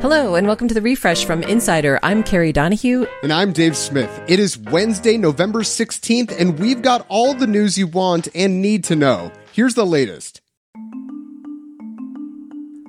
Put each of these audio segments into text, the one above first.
Hello, and welcome to the refresh from Insider. I'm Kerry Donahue. And I'm Dave Smith. It is Wednesday, November 16th, and we've got all the news you want and need to know. Here's the latest.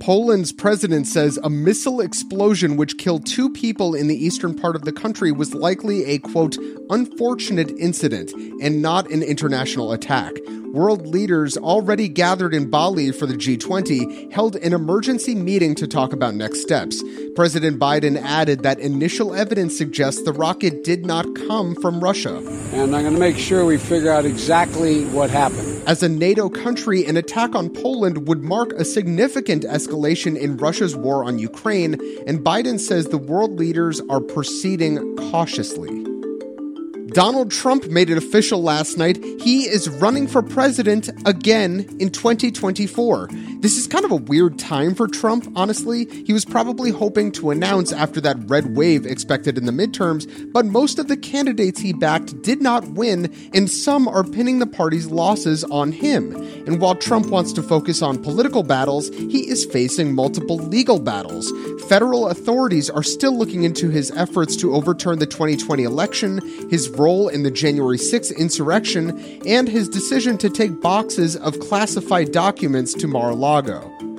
Poland's president says a missile explosion which killed two people in the eastern part of the country was likely a quote unfortunate incident and not an international attack. World leaders already gathered in Bali for the G20 held an emergency meeting to talk about next steps. President Biden added that initial evidence suggests the rocket did not come from Russia. And I'm going to make sure we figure out exactly what happened. As a NATO country, an attack on Poland would mark a significant escalation in Russia's war on Ukraine, and Biden says the world leaders are proceeding cautiously. Donald Trump made it official last night. He is running for president again in 2024. This is kind of a weird time for Trump, honestly. He was probably hoping to announce after that red wave expected in the midterms, but most of the candidates he backed did not win, and some are pinning the party's losses on him. And while Trump wants to focus on political battles, he is facing multiple legal battles. Federal authorities are still looking into his efforts to overturn the 2020 election, his role in the January 6th insurrection, and his decision to take boxes of classified documents to Mar a Lago.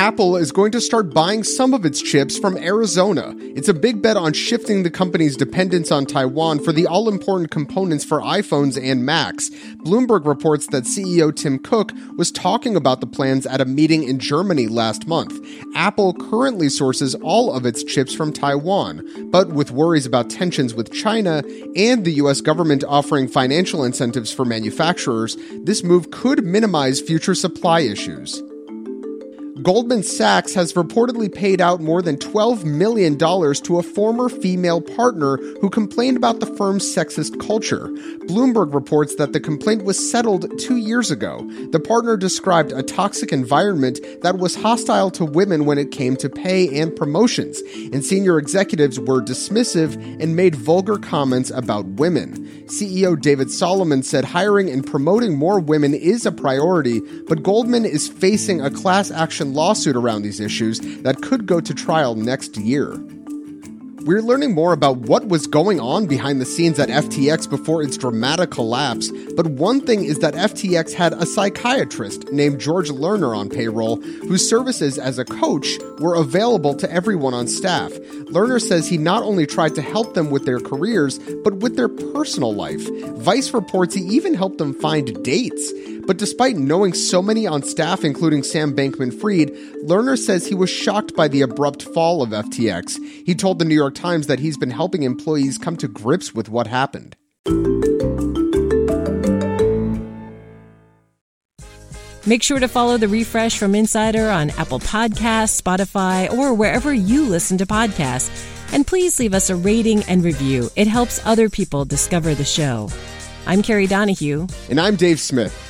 Apple is going to start buying some of its chips from Arizona. It's a big bet on shifting the company's dependence on Taiwan for the all important components for iPhones and Macs. Bloomberg reports that CEO Tim Cook was talking about the plans at a meeting in Germany last month. Apple currently sources all of its chips from Taiwan, but with worries about tensions with China and the US government offering financial incentives for manufacturers, this move could minimize future supply issues. Goldman Sachs has reportedly paid out more than $12 million to a former female partner who complained about the firm's sexist culture. Bloomberg reports that the complaint was settled two years ago. The partner described a toxic environment that was hostile to women when it came to pay and promotions, and senior executives were dismissive and made vulgar comments about women. CEO David Solomon said hiring and promoting more women is a priority, but Goldman is facing a class action lawsuit around these issues that could go to trial next year. We're learning more about what was going on behind the scenes at FTX before its dramatic collapse, but one thing is that FTX had a psychiatrist named George Lerner on payroll whose services as a coach were available to everyone on staff. Lerner says he not only tried to help them with their careers, but with their personal life. Vice reports he even helped them find dates. But despite knowing so many on staff, including Sam Bankman Fried, Lerner says he was shocked by the abrupt fall of FTX. He told the New York Times that he's been helping employees come to grips with what happened. Make sure to follow the refresh from Insider on Apple Podcasts, Spotify, or wherever you listen to podcasts. And please leave us a rating and review. It helps other people discover the show. I'm Kerry Donahue. And I'm Dave Smith.